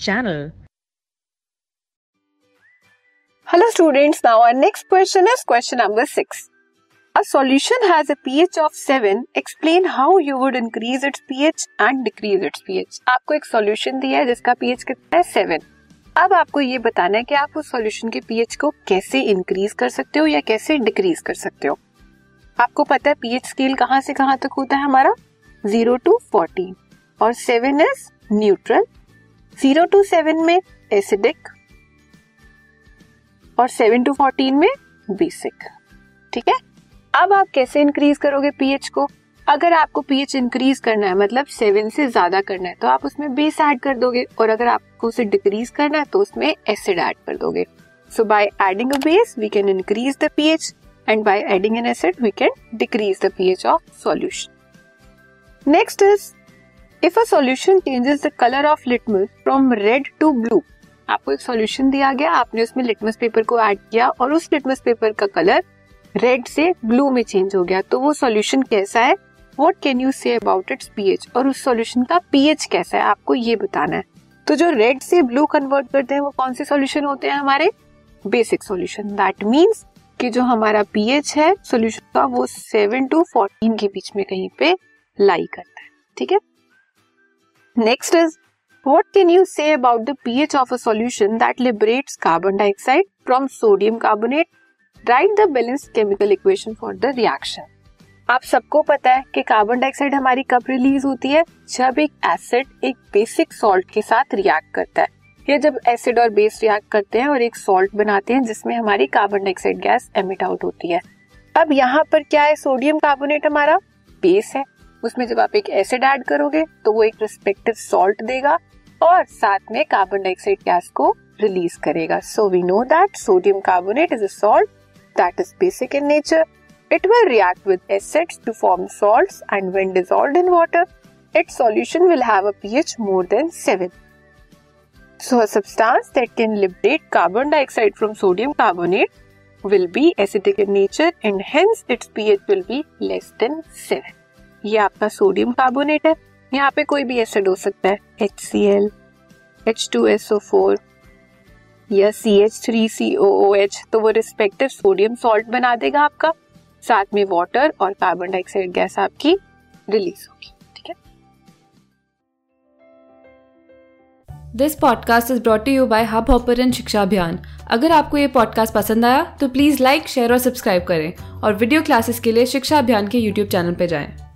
channel. Hello students, now our next question is question number 6. A solution has a pH of 7. Explain how you would increase its pH and decrease its pH. आपको एक solution दिया है जिसका pH कितना है 7. अब आपको ये बताना है कि आप उस सॉल्यूशन के पीएच को कैसे इंक्रीज कर सकते हो या कैसे डिक्रीज कर सकते हो आपको पता है पीएच स्केल कहाँ से कहाँ तक होता है हमारा ज़ीरो टू फोर्टीन और seven is neutral zero to seven में एसिडिक और सेवन टू फोर्टीन में बेसिक ठीक है? अब आप कैसे इंक्रीज करोगे पीएच को? अगर आपको पीएच इंक्रीज करना है मतलब सेवन से ज़्यादा करना है तो आप उसमें बेस ऐड कर दोगे और अगर आपको उसे डिक्रीज करना है तो उसमें एसिड ऐड कर दोगे। So by adding a base we can increase the pH and by adding an acid we can decrease the pH of solution next is if a solution changes the colour of litmus from red to blue आपको एक solution दिया गया, आपने उसमें litmus paper को add किया और उस लिटमस पेपर का कलर रेड से ब्लू में चेंज हो गया। तो वो सॉल्यूशन कैसा है? What can you say about its pH और उस सॉल्यूशन का पीएच कैसा है? आपको ये बताना है। तो जो रेड से ब्लू कन्वर्ट करते हैं, वो कौन से सॉल्यूशन होते हैं हमारे? बेसिक सॉल्यूशन दैट मींस कि जो हमारा पीएच है सॉल्यूशन का वो सेवन टू फोर्टीन के बीच में कहीं पे लाई करता है। ठीक है? Next is What can you say about the pH of a solution that liberates carbon dioxide from sodium carbonate? Write the balanced chemical equation for the reaction. आप सबको पता है कि कार्बन डाइऑक्साइड हमारी कब रिलीज़ होती है? जब एक एसिड एक बेसिक सॉल्ट के साथ रिएक्ट करता है। या जब एसिड और बेस रिएक्ट करते हैं और एक सॉल्ट बनाते हैं जिसमें हमारी carbon dioxide gas emit out होती है। अब यहाँ पर क्या है? सोडियम कार्बोनेट हमारा बेस है। उसमें जब आप एक एसिड ऐड करोगे तो वो एक रिस्पेक्टिव सॉल्ट देगा और साथ में कार्बन डाइऑक्साइड गैस को रिलीज़ करेगा। So we know that sodium carbonate is a salt that is basic in nature it will react with acids to form salts and when dissolved in water its solution will have a pH more than 7 so a substance that can liberate carbon dioxide from sodium carbonate will be acidic in nature and hence its pH will be less than 7 ये आपका sodium carbonate है। यहाँ पे कोई भी acid हो सकता है। H C L H two S O four या C H three C O O H तो वो रिस्पेक्टिव सोडियम सॉल्ट बना देगा आपका। साथ में वाटर और कार्बन डाइऑक्साइड गैस आपकी रिलीज़ होगी, ठीक है? This podcast is brought you by Hubhopper Shiksha Abhiyan अगर आपको ये पॉडकास्ट पसंद आया तो प्लीज़ लाइक शेयर और सब्सक्राइब करें। और वीडियो क्लासेस के लिए शिक्षा अभियान के यूट्यूब चैनल पर जाएँ।